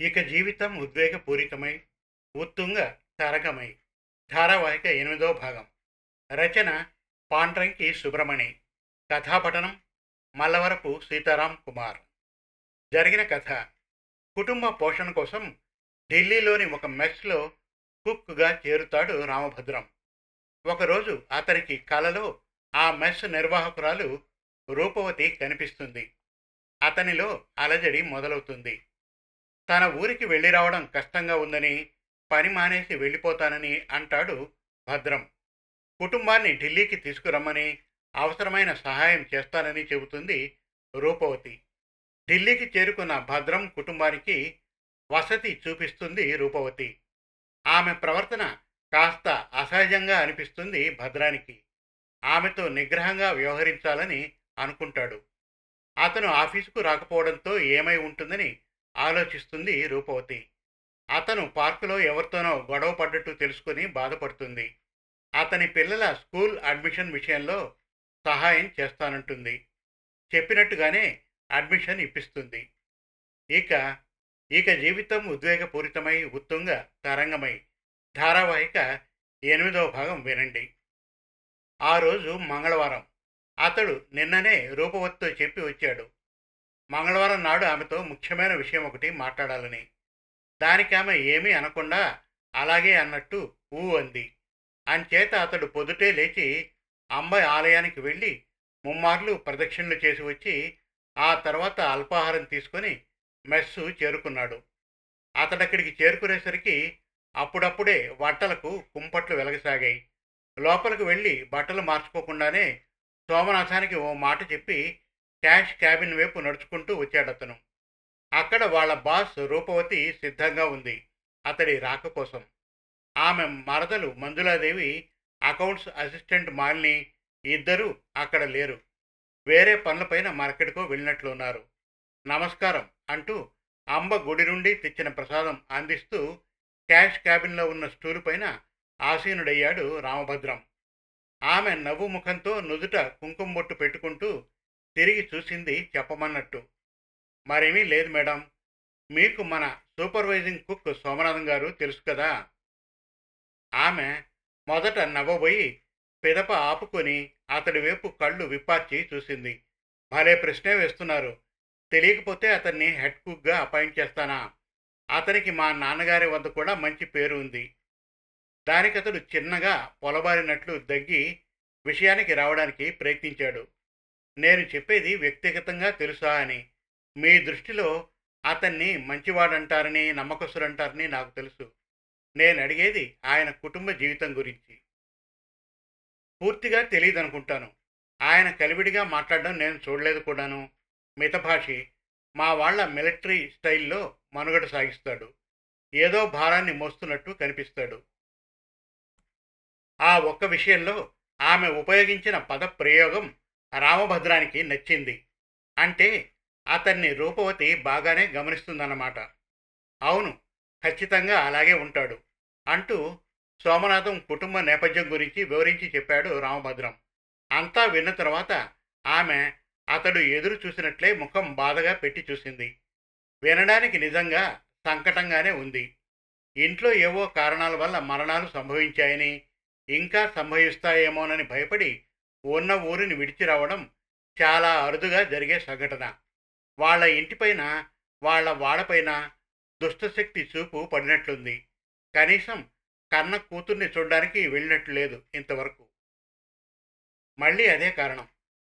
ఇక జీవితం ఉద్వేగపూరితమై ఉత్తుంగ తరగమై ధారావాహిక ఎనిమిదో భాగం. రచన పాండ్రంకి సుబ్రమణి. కథాపఠనం మల్లవరపు సీతారాం కుమార్. జరిగిన కథ. కుటుంబ పోషణ కోసం ఢిల్లీలోని ఒక మెస్లో కుక్గా చేరుతాడు రామభద్రం. ఒకరోజు అతనికి కలలో ఆ మెస్ నిర్వాహకురాలు రూపవతి కనిపిస్తుంది. అతనిలో అలజడి మొదలవుతుంది. తన ఊరికి వెళ్ళి రావడం కష్టంగా ఉందని పని మానేసి వెళ్ళిపోతానని అంటాడు భద్రం. కుటుంబాన్ని ఢిల్లీకి తీసుకురమ్మని అవసరమైన సహాయం చేస్తానని చెబుతుంది రూపవతి. ఢిల్లీకి చేరుకున్న భద్రం కుటుంబానికి వసతి చూపిస్తుంది రూపవతి. ఆమె ప్రవర్తన కాస్త అసహజంగా అనిపిస్తుంది భద్రానికి. ఆమెతో నిగ్రహంగా వ్యవహరించాలని అనుకుంటాడు. అతను ఆఫీసుకు రాకపోవడంతో ఏమై ఉంటుందని ఆలోచిస్తుంది రూపవతి. అతను పార్కులో ఎవరితోనో గొడవ పడ్డట్టు తెలుసుకుని బాధపడుతుంది. అతని పిల్లల స్కూల్ అడ్మిషన్ విషయంలో సహాయం చేస్తానంటుంది. చెప్పినట్టుగానే అడ్మిషన్ ఇప్పిస్తుంది. ఇక ఇక జీవితం ఉద్వేగపూరితమై ఉత్తుంగ తరంగమై ధారావాహిక ఎనిమిదవ భాగం వినండి. ఆ రోజు మంగళవారం. అతడు నిన్ననే రూపవతితో చెప్పి వచ్చాడు. మంగళవారం నాడు ఆమెతో ముఖ్యమైన విషయం ఒకటి మాట్లాడాలని. దానికి ఆమె ఏమీ అనకుండా అలాగే అన్నట్టు ఊ అంది. అంచేత అతడు పొద్దుటే లేచి అంబాయి ఆలయానికి వెళ్ళి ముమ్మార్లు ప్రదక్షిణలు చేసి వచ్చి ఆ తర్వాత అల్పాహారం తీసుకొని మెస్సు చేరుకున్నాడు. అతడక్కడికి చేరుకునేసరికి అప్పుడప్పుడే బట్టలకు కుంపట్లు వెలగసాగాయి. లోపలికి వెళ్ళి బట్టలు మార్చుకోకుండానే సోమనాథానికి ఓ మాట చెప్పి క్యాష్ క్యాబిన్ వైపు నడుచుకుంటూ వచ్చాడతను అక్కడ వాళ్ళ బాస్ రూపవతి సిద్ధంగా ఉంది. అతడి రాక కోసం. ఆమె మరదలు మంజులాదేవి అకౌంట్స్ అసిస్టెంట్ మాలిని ఇద్దరూ అక్కడ లేరు. వేరే పనులపైన మార్కెట్కు వెళ్ళినట్లున్నారు నమస్కారం అంటూ అంబ గుడి నుండి తెచ్చిన ప్రసాదం అందిస్తూ క్యాష్ క్యాబిన్లో ఉన్న స్టూలు పైన ఆసీనుడయ్యాడు రామభద్రం. ఆమె నవ్వు ముఖంతో నుదుట కుంకుమ బొట్టు పెట్టుకుంటూ తిరిగి చూసింది చెప్పమన్నట్టు. మరేమీ లేదు మేడం. మీకు మన సూపర్వైజింగ్ కుక్ సోమనాథం గారు తెలుసు కదా? ఆమె మొదట నవ్వబోయి పిదప ఆపుకొని అతడి వైపు కళ్ళు విప్పార్చి చూసింది. భలే ప్రశ్నే వేస్తున్నారు. తెలియకపోతే అతన్ని హెడ్ కుక్గా అపాయింట్ చేస్తానా? అతనికి మా నాన్నగారి వద్ద కూడా మంచి పేరు ఉంది. దానికతడు చిన్నగా పొలబారినట్లు దగ్గి విషయానికి రావడానికి ప్రయత్నించాడు. నేను చెప్పేది వ్యక్తిగతంగా తెలుసా అని. మీ దృష్టిలో అతన్ని మంచివాడంటారని నమ్మకస్తులంటారని నాకు తెలుసు. నేను అడిగేది ఆయన కుటుంబ జీవితం గురించి. పూర్తిగా తెలియదనుకుంటాను ఆయన కలివిడిగా మాట్లాడడం నేను చూడలేదు కూడాను. మితభాషి మా వాళ్ళ మిలిటరీ స్టైల్లో మనుగడ సాగిస్తాడు. ఏదో భారాన్ని మోస్తున్నట్టు కనిపిస్తాడు. ఆ ఒక్క విషయంలో ఆమె ఉపయోగించిన పద ప్రయోగం రామభద్రానికి నచ్చింది. అంటే అతన్ని రూపవతి బాగానే గమనిస్తుందన్నమాట. అవును ఖచ్చితంగా అలాగే ఉంటాడు అంటూ సోమనాథం కుటుంబ నేపథ్యం గురించి వివరించి చెప్పాడు రామభద్రం. అంతా విన్న తర్వాత ఆమె అతడు ఎదురు చూసినట్లే ముఖం బాధగా పెట్టి చూసింది. వినడానికి నిజంగా సంకటంగానే ఉంది. ఇంట్లో ఏవో కారణాల వల్ల మరణాలు సంభవించాయని ఇంకా సంభవిస్తాయేమోనని భయపడి ఉన్న ఊరిని విడిచి రావడం చాలా అరుదుగా జరిగే సంఘటన. వాళ్ళ ఇంటిపైన వాళ్ళ వాడపైన దుష్టశక్తి చూపు పడినట్లుంది. కనీసం కన్న కూతుర్ని చూడడానికి వెళ్ళినట్లు లేదు ఇంతవరకు. మళ్ళీ అదే కారణం.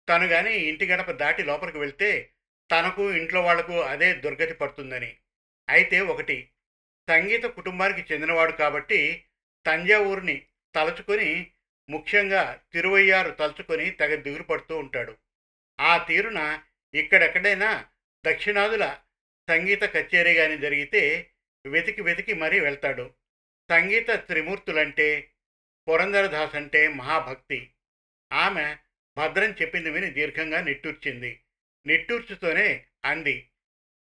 తను గాని ఇంటి గడప దాటి లోపలికి వెళ్తే తనకు ఇంట్లో వాళ్ళకు అదే దుర్గతి పడుతుందని. అయితే ఒకటి సంగీత కుటుంబానికి చెందినవాడు కాబట్టి తంజావూరుని తలుచుకొని ముఖ్యంగా తిరువయ్యారు తలుచుకొని తెగ దిగులు పడుతూ ఉంటాడు. ఆ తీరున ఇక్కడెక్కడైనా దక్షిణాదుల సంగీత కచేరీ కానీ జరిగితే వెతికి వెతికి మరీ వెళ్తాడు. సంగీత త్రిమూర్తులంటే పురంధరదాస్ అంటే మహాభక్తి. ఆమె భద్రం చెప్పింది విని దీర్ఘంగా నిట్టూర్చింది. నిట్టూర్చుతోనే అంది.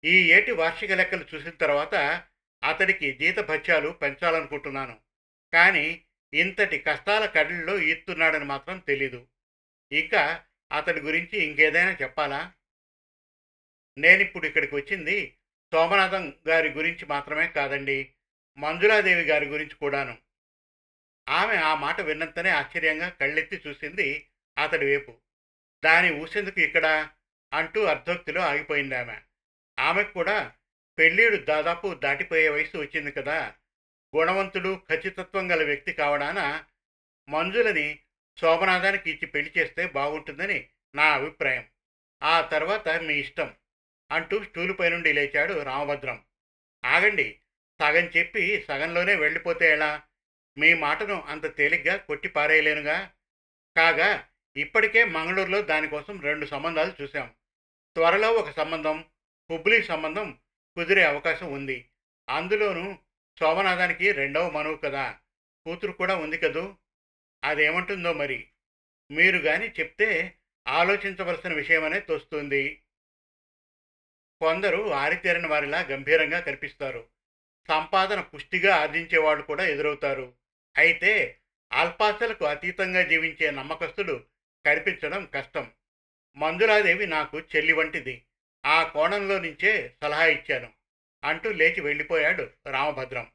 ఈ ఏటి వార్షిక లెక్కలు చూసిన తర్వాత అతడికి జీతభత్యాలు పెంచాలనుకుంటున్నాను. కానీ ఇంతటి కష్టాల కడలిలో ఈత్తున్నాడని మాత్రం తెలీదు. ఇక అతడి గురించి ఇంకేదైనా చెప్పాలా? నేనిప్పుడు ఇక్కడికి వచ్చింది సోమనాథం గారి గురించి మాత్రమే కాదండి మంజులాదేవి గారి గురించి కూడాను. ఆమె ఆ మాట విన్నంతనే ఆశ్చర్యంగా కళ్ళెత్తి చూసింది అతడి వైపు. దాని ఊసేందుకు ఇక్కడ? అంటూ అర్ధోక్తిలో ఆగిపోయింది ఆమె ఆమెకు కూడా పెళ్ళీడు దాదాపు దాటిపోయే వయసు వచ్చింది కదా. గుణవంతుడు ఖచ్చితత్వం గల వ్యక్తి కావడాన మంజులని శోభనాథానికి ఇచ్చి పెళ్ళి చేస్తే బాగుంటుందని నా అభిప్రాయం. ఆ తర్వాత మీ ఇష్టం అంటూ స్టూలుపై నుండి లేచాడు రామభద్రం. ఆగండి సగం చెప్పి సగంలోనే వెళ్ళిపోతే ఎలా? మీ మాటను అంత తేలిగ్గా కొట్టి పారేయలేనుగా? కాగా ఇప్పటికే మంగళూరులో దానికోసం రెండు సంబంధాలు చూశాం. త్వరలో ఒక సంబంధం హుబ్లీ సంబంధం కుదిరే అవకాశం ఉంది. అందులోనూ సోమనాథానికి రెండవ మనువు కదా. కూతురు కూడా ఉంది కదూ? అదేమంటుందో మరి? మీరు గాని చెప్తే ఆలోచించవలసిన విషయమనే తోస్తుంది. కొందరు ఆరితేరిన వారిలా గంభీరంగా కనిపిస్తారు. సంపాదన పుష్టిగా ఆర్జించేవాళ్ళు కూడా ఎదురవుతారు. అయితే అల్పాసలకు అతీతంగా జీవించే నమ్మకస్తులు కనిపించడం కష్టం. మంజులాదేవి నాకు చెల్లి వంటిది. ఆ కోణంలో నుంచే సలహా ఇచ్చాను. అంటూ లేచి వెళ్ళిపోయాడు రామభద్రం.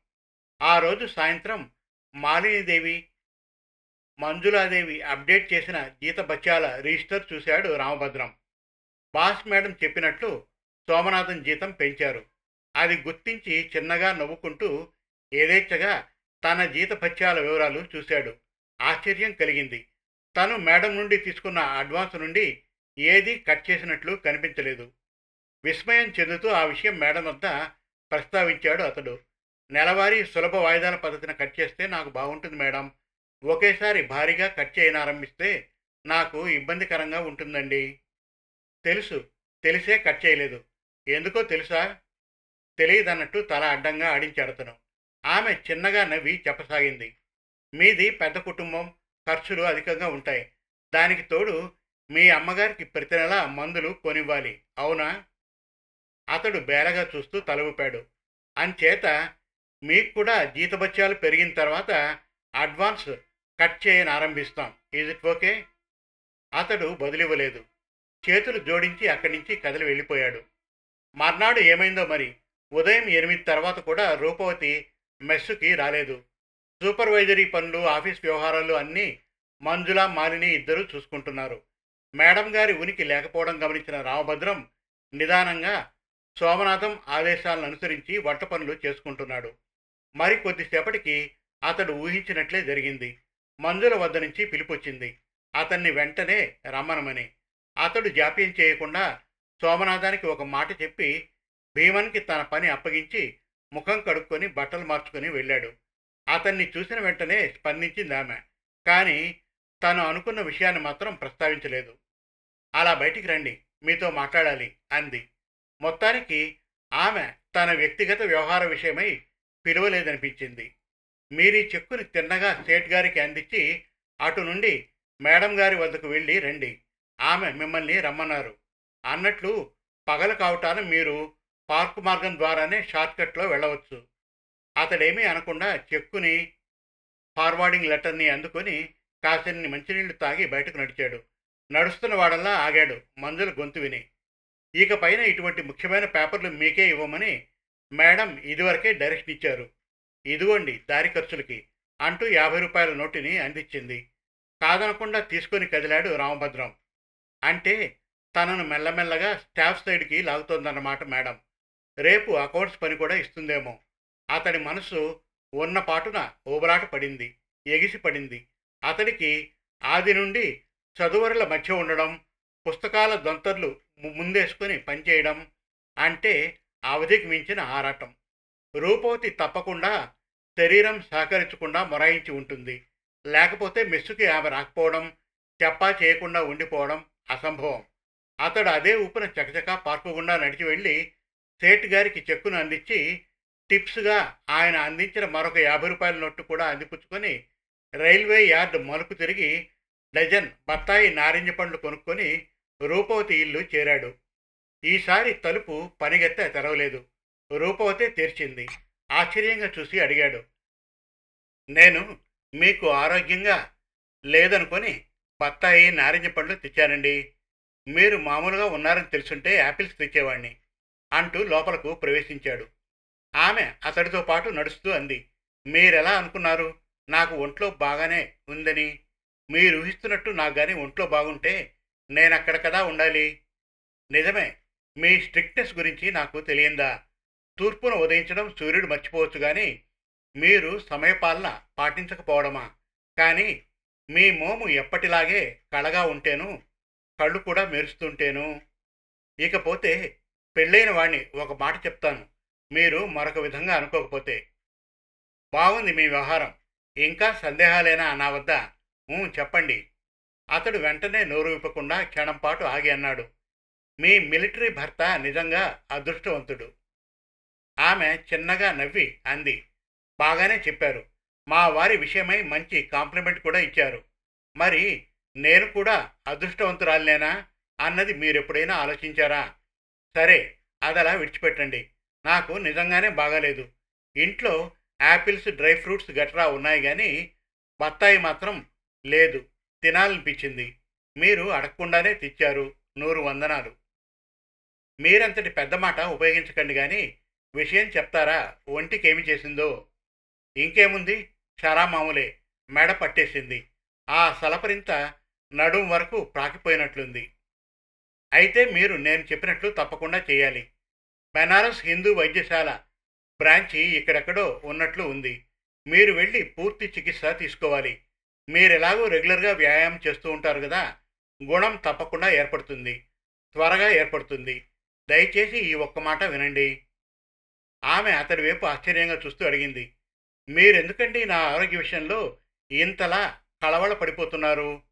ఆ రోజు సాయంత్రం మాలినీదేవి మంజులాదేవి అప్డేట్ చేసిన జీత బత్యాల రిజిస్టర్ చూశాడు రామభద్రం. బాస్ మేడం చెప్పినట్లు సోమనాథన్ జీతం పెంచారు. అది గుర్తించి చిన్నగా నవ్వుకుంటూ ఏదేచ్ఛగా తన జీత భత్యాల వివరాలు చూశాడు. ఆశ్చర్యం కలిగింది. తను మేడం నుండి తీసుకున్న అడ్వాన్స్ నుండి ఏదీ కట్ చేసినట్లు కనిపించలేదు. విస్మయం చెందుతూ ఆ విషయం మేడం వద్ద ప్రస్తావించాడు అతడు. నెలవారీ సులభ వాయిదాల పద్ధతిని కట్ చేస్తే నాకు బాగుంటుంది మేడం. ఒకేసారి భారీగా కట్ చేయనారంభిస్తే నాకు ఇబ్బందికరంగా ఉంటుందండి. తెలుసు తెలిసే కట్ చేయలేదు. ఎందుకో తెలుసా? తెలియదన్నట్టు తల అడ్డంగా ఆడించాడతను ఆమె చిన్నగా నవ్వి చెప్పసాగింది. మీది పెద్ద కుటుంబం ఖర్చులు అధికంగా ఉంటాయి. దానికి తోడు మీ అమ్మగారికి ప్రతి నెల మందులు కొనివ్వాలి. అవునా? అతడు బేలగా చూస్తూ తలవుపాడు అంచేత మీకు కూడా జీతభత్యాలు పెరిగిన తర్వాత అడ్వాన్స్ కట్ చేయని ఆరంభిస్తాం. ఈజ్ ఇట్ ఓకే అతడు బదులివ్వలేదు. చేతులు జోడించి అక్కడి నుంచి కదిలి వెళ్ళిపోయాడు. మర్నాడు ఏమైందో మరి? ఉదయం ఎనిమిది తర్వాత కూడా రూపవతి మెస్సుకి రాలేదు. సూపర్వైజరీ పనులు ఆఫీస్ వ్యవహారాలు అన్నీ మంజుల మాలిని ఇద్దరూ చూసుకుంటున్నారు. మేడం గారి ఉనికి లేకపోవడం గమనించిన రామభద్రం నిదానంగా సోమనాథం ఆదేశాలను అనుసరించి వంట పనులు చేసుకుంటున్నాడు. మరి కొద్దిసేపటికి అతడు ఊహించినట్లే జరిగింది. మంజుల వద్ద నుంచి పిలిపొచ్చింది. అతన్ని వెంటనే రమ్మనమని. అతడు జాప్యం చేయకుండా సోమనాథానికి ఒక మాట చెప్పి భీమన్కి తన పని అప్పగించి ముఖం కడుక్కొని బట్టలు మార్చుకొని వెళ్ళాడు. అతన్ని చూసిన వెంటనే స్పందించింది ఆమె. కానీ తను అనుకున్న విషయాన్ని మాత్రం ప్రస్తావించలేదు. అలా బయటికి రండి. మీతో మాట్లాడాలి అంది. మొత్తానికి ఆమె తన వ్యక్తిగత వ్యవహార విషయమై పిలువలేదనిపించింది. మీరీ చెక్కుని తిన్నగా సేట్ గారికి అందించి అటు నుండి మేడం గారి వద్దకు వెళ్ళి రండి. ఆమె మిమ్మల్ని రమ్మన్నారు. అన్నట్లు పగల కావటాన మీరు పార్క్ మార్గం ద్వారానే షార్ట్కట్లో వెళ్ళవచ్చు. అతడేమీ అనకుండా చెక్కుని ఫార్వార్డింగ్ లెటర్ని అందుకొని కాసిన్ని మంచినీళ్ళు తాగి బయటకు నడిచాడు. నడుస్తున్న వాడల్లా ఆగాడు మంజుల గొంతు విని. ఇక పైన ఇటువంటి ముఖ్యమైన పేపర్లు మీకే ఇవ్వమని మేడం ఇదివరకే డైరెక్షన్ ఇచ్చారు. ఇదిగోండి దారి ఖర్చులకి అంటూ యాభై రూపాయల నోటుని అందించింది. కాదనకుండా తీసుకొని కదిలాడు రామభద్రం. అంటే తనను మెల్లమెల్లగా స్టాఫ్ సైడ్కి లాగుతోందన్నమాట మేడం. రేపు అకౌంట్స్ పని కూడా ఇస్తుందేమో. అతడి మనసు ఉన్న పాటున ఊబలాట పడింది ఎగిసి పడింది. అతడికి ఆది నుండి చదువరుల మధ్య ఉండడం పుస్తకాల దొంతర్లు ముందేసుకొని పనిచేయడం అంటే అవధికి మించిన ఆరాటం. రూపవతి తప్పకుండా శరీరం సహకరించకుండా మొరాయించి ఉంటుంది. లేకపోతే మెస్సుకి ఆమె రాకపోవడం చెప్పా చేయకుండా ఉండిపోవడం అసంభవం. అతడు అదే ఊపిన చకచకా పార్కు గుండా నడిచి వెళ్ళి సేట్ గారికి చెక్కును అందించి టిప్స్గా ఆయన అందించిన మరొక యాభై రూపాయల నోట్టు కూడా అందిపుచ్చుకొని రైల్వే యార్డ్ మలుపు తిరిగి డజన్ బత్తాయి నారింజ పండ్లు కొనుక్కొని రూపవతి ఇల్లు చేరాడు. ఈసారి తలుపు పనిగెత్త తెరవలేదు. రూపవతే తెరిచింది. ఆశ్చర్యంగా చూసి అడిగాడు. నేను మీకు ఆరోగ్యంగా లేదనుకొని బత్తాయి నారింజ పండ్లు తెచ్చానండి. మీరు మామూలుగా ఉన్నారని తెలుసుంటే యాపిల్స్ తెచ్చేవాణ్ణి అంటూ లోపలకు ప్రవేశించాడు. ఆమె అతడితో పాటు నడుస్తూ అంది. మీరెలా అనుకున్నారు? నాకు ఒంట్లో బాగానే ఉందని. మీరు ఊహిస్తున్నట్టు నాకు కానీ ఒంట్లో బాగుంటే నేనక్కడ కదా ఉండాలి? నిజమే మీ స్ట్రిక్ట్నెస్ గురించి నాకు తెలియందా? తూర్పున ఉదయించడం సూర్యుడు మర్చిపోవచ్చు కానీ మీరు సమయపాలన పాటించకపోవడమా? కానీ మీ మోము ఎప్పటిలాగే కళగా ఉంటేను కళ్ళు కూడా మెరుస్తుంటేను. ఇకపోతే పెళ్ళైన వాణ్ణి ఒక మాట చెప్తాను మీరు మరొక విధంగా అనుకోకపోతే. బాగుంది మీ వ్యవహారం ఇంకా సందేహాలేనా నా వద్ద? చెప్పండి. అతడు వెంటనే నోరు విప్పకుండా క్షణం పాటు ఆగి అన్నాడు మీ మిలిటరీ భర్త నిజంగా అదృష్టవంతుడు. ఆమె చిన్నగా నవ్వి అంది బాగానే చెప్పారు. మా వారి విషయమై మంచి కాంప్లిమెంట్ కూడా ఇచ్చారు. మరి నేను కూడా అదృష్టవంతురాలినేనా అన్నది మీరెప్పుడైనా ఆలోచించారా? సరే అదలా విడిచిపెట్టండి. నాకు నిజంగానే బాగాలేదు. ఇంట్లో యాపిల్స్ డ్రై ఫ్రూట్స్ గట్రా ఉన్నాయి కానీ బత్తాయి మాత్రం లేదు. తినాలనిపించింది. మీరు అడగకుండానే తెచ్చారు నూరు వందనాలు. మీరంతటి పెద్ద మాట ఉపయోగించకండి కానీ విషయం చెప్తారా? ఒంటికేమి చేసిందో? ఇంకేముంది? చాలా మామూలే. మెడ పట్టేసింది. ఆ సలపరింత నడుం వరకు ప్రాకిపోయినట్లుంది. అయితే మీరు నేను చెప్పినట్లు తప్పకుండా చేయాలి. బెనారస్ హిందూ వైద్యశాల బ్రాంచి ఇక్కడెక్కడో ఉన్నట్లు ఉంది. మీరు వెళ్ళి పూర్తి చికిత్స తీసుకోవాలి. మీరు ఎలాగో రెగ్యులర్గా వ్యాయామం చేస్తూ ఉంటారు కదా గుణం తప్పకుండా ఏర్పడుతుంది త్వరగా ఏర్పడుతుంది. దయచేసి ఈ ఒక్క మాట వినండి. ఆమె అతడి వైపు ఆశ్చర్యంగా చూస్తూ అడిగింది మీరెందుకండి నా ఆరోగ్య విషయంలో ఇంతలా కలవళ పడిపోతున్నారు?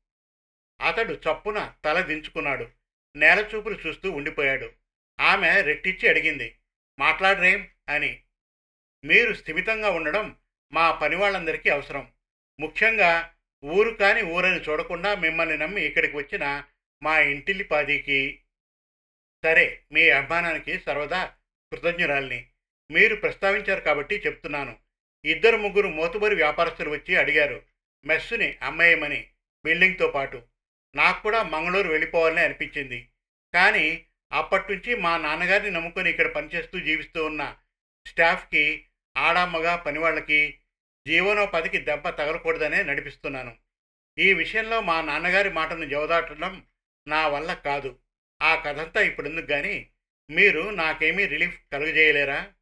అతడు చప్పున తల దించుకున్నాడు నేల చూపులు చూస్తూ ఉండిపోయాడు. ఆమె రెట్టిచ్చి అడిగింది మాట్లాడరేం అని. మీరు స్థిమితంగా ఉండడం మా పని వాళ్ళందరికీ అవసరం. ముఖ్యంగా ఊరు కాని ఊరని చూడకుండా మిమ్మల్ని నమ్మి ఇక్కడికి వచ్చిన మా ఇంటిల్లిపాదికి సరే మీ అభిమానానికి సర్వదా కృతజ్ఞురాల్ని. మీరు ప్రస్తావించారు కాబట్టి చెప్తున్నాను. ఇద్దరు ముగ్గురు మోతుబరి వ్యాపారస్తులు వచ్చి అడిగారు. మెస్సుని అమ్మేయమని బిల్డింగ్తో పాటు. నాకు కూడా మంగళూరు వెళ్ళిపోవాలని అనిపించింది. కానీ అప్పటి నుంచి మా నాన్నగారిని నమ్ముకొని ఇక్కడ పనిచేస్తూ జీవిస్తూ ఉన్న స్టాఫ్కి ఆడామగ పనివాళ్ళకి జీవనోపాధికి దెబ్బ తగలకూడదనే నడిపిస్తున్నాను. ఈ విషయంలో మా నాన్నగారి మాటను జవదాటడం నా వల్ల కాదు. ఆ కథంతా ఇప్పుడెందుకు కానీ మీరు నాకేమీ రిలీఫ్ కలుగజేయలేరా?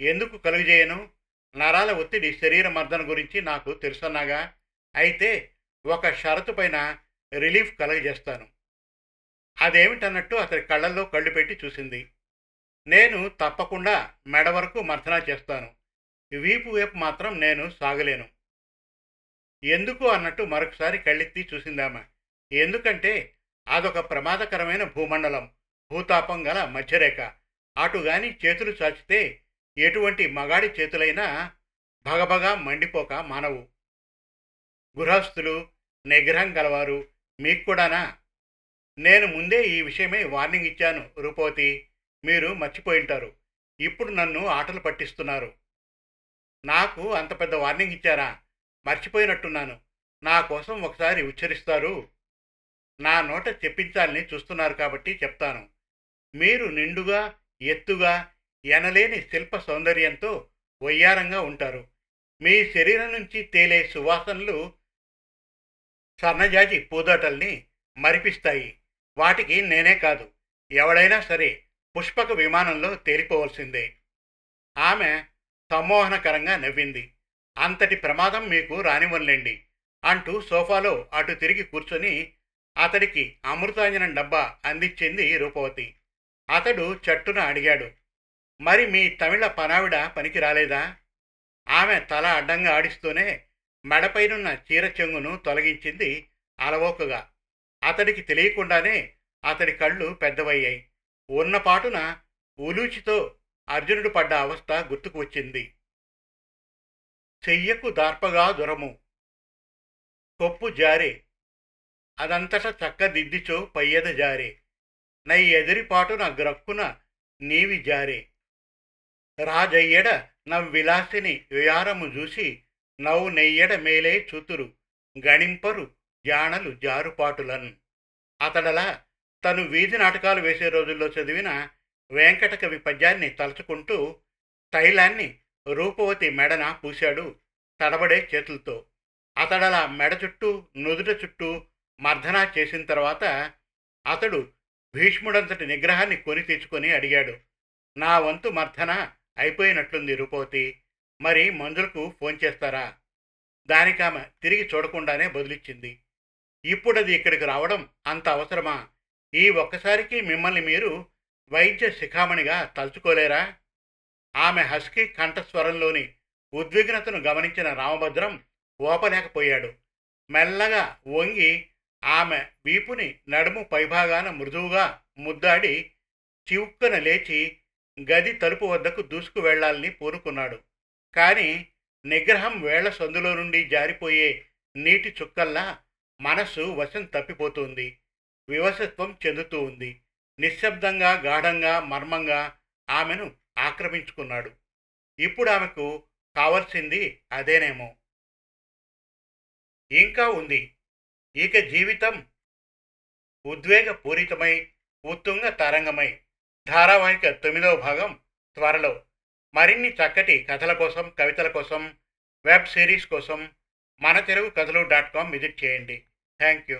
ఎందుకు కలుగజేయను? నరాల ఒత్తిడి శరీర మర్దన గురించి నాకు తెలుసన్నాగా. అయితే ఒక షరతు పైన రిలీఫ్ కలగజేస్తాను. అదేమిటన్నట్టు అతడి కళ్ళల్లో కళ్ళు పెట్టి చూసింది. నేను తప్పకుండా మెడ వరకు మర్దనా చేస్తాను. వీపు వైపు మాత్రం నేను సాగలేను. ఎందుకు అన్నట్టు మరొకసారి కళ్ళెత్తి చూసిందామా. ఎందుకంటే అదొక ప్రమాదకరమైన భూమండలం భూతాపం గల మధ్యరేఖ. అటుగాని చేతులు చాచితే ఎటువంటి మగాడి చేతులైనా భగభగా మండిపోక మానవు. గృహస్థులు నిగ్రహం గలవారు మీకు కూడానా? నేను ముందే ఈ విషయమై వార్నింగ్ ఇచ్చాను రూపవతి. మీరు మర్చిపోయింటారు ఇప్పుడు నన్ను ఆటలు పట్టిస్తున్నారు. నాకు అంత పెద్ద వార్నింగ్ ఇచ్చారా? మర్చిపోయినట్టున్నాను. నా కోసం ఒకసారి ఉచ్చరిస్తారు. నా నోట చెప్పించాలని చూస్తున్నారు కాబట్టి చెప్తాను. మీరు నిండుగా ఎత్తుగా ఎనలేని శిల్ప సౌందర్యంతో వయ్యారంగా ఉంటారు. మీ శరీరం నుంచి తేలే సువాసనలు సన్నజాజి పూదోటల్ని మరిపిస్తాయి. వాటికి నేనే కాదు. ఎవడైనా సరే పుష్పక విమానంలో తేలిపోవలసిందే. ఆమె సమ్మోహనకరంగా నవ్వింది. అంతటి ప్రమాదం మీకు రానివ్వనులేండి అంటూ సోఫాలో అటు తిరిగి కూర్చొని అతడికి అమృతాంజనం డబ్బా అందించింది రూపవతి. అతడు చట్టున అడిగాడు మరి మీ తమిళ పనావిడ పనికి రాలేదా? ఆమె తల అడ్డంగా ఆడిస్తూనే మెడపైనున్న చీర చెంగును తొలగించింది అలవోకగా. అతడికి తెలియకుండానే అతడి కళ్ళు పెద్దవయ్యాయి. ఉన్నపాటున ఉలూచితో అర్జునుడు పడ్డ అవస్థ గుర్తుకు వచ్చింది. చెయ్యకు దార్పగా దురము. కొప్పు జారే. అదంతట చక్కదిద్దిచో పయ్యద జారే. నై ఎదిరిపాటున గ్రక్కున నీవి జారే. రాజయ్యడ నవ్విలాసిని వియారము చూసి నవ్వు నెయ్యడ మేలే చూతురు. గణింపరు జాణలు జారుపాటులను. అతడలా తను వీధి నాటకాలు వేసే రోజుల్లో చదివిన వెంకటకవి పద్యాన్ని తలుచుకుంటూ తైలాన్ని రూపవతి మెడన పూశాడు తడబడే చేతులతో. అతడలా మెడ చుట్టూ నుదుట చుట్టూ మర్దనా చేసిన తర్వాత అతడు భీష్ముడంతటి నిగ్రహాన్ని కొని తెచ్చుకొని అడిగాడు నా వంతు మర్దన అయిపోయినట్లుంది రూపవతి మరి మంజులకు ఫోన్ చేస్తారా దానికామె తిరిగి చూడకుండానే బదులిచ్చింది ఇప్పుడది ఇక్కడికి రావడం అంత అవసరమా? ఈ ఒక్కసారికి మిమ్మల్ని మీరు వైద్య శిఖామణిగా తలుచుకోలేరా? ఆమె హస్కీ కంఠస్వరంలోని ఉద్విగ్నతను గమనించిన రామభద్రం ఓపలేకపోయాడు మెల్లగా వంగి ఆమె వీపుని నడుము పైభాగాన మృదువుగా ముద్దాడి చివుక్కన లేచి గది తలుపు వద్దకు దూసుకు వెళ్ళాలని పూనుకున్నాడు. కానీ నిగ్రహం వేళ్ళ సందులో నుండి జారిపోయే నీటి చుక్కల్లా మనస్సు వశం తప్పిపోతుంది. వివసత్వం చెందుతూ ఉంది. నిశ్శబ్దంగా గాఢంగా మర్మంగా ఆమెను ఆక్రమించుకున్నాడు. ఇప్పుడు ఆమెకు కావలసింది అదేనేమో. ఇంకా ఉంది. ఇక జీవితం ఉద్వేగపూరితమై ఉత్తుంగ తరంగమై. ధారావాహిక తొమ్మిదవ భాగం త్వరలో. మరిన్ని చక్కటి కథల కోసం కవితల కోసం వెబ్ సిరీస్ కోసం మన తెలుగు కథలు డాట్ కామ్ విజిట్ చేయండి. Thank you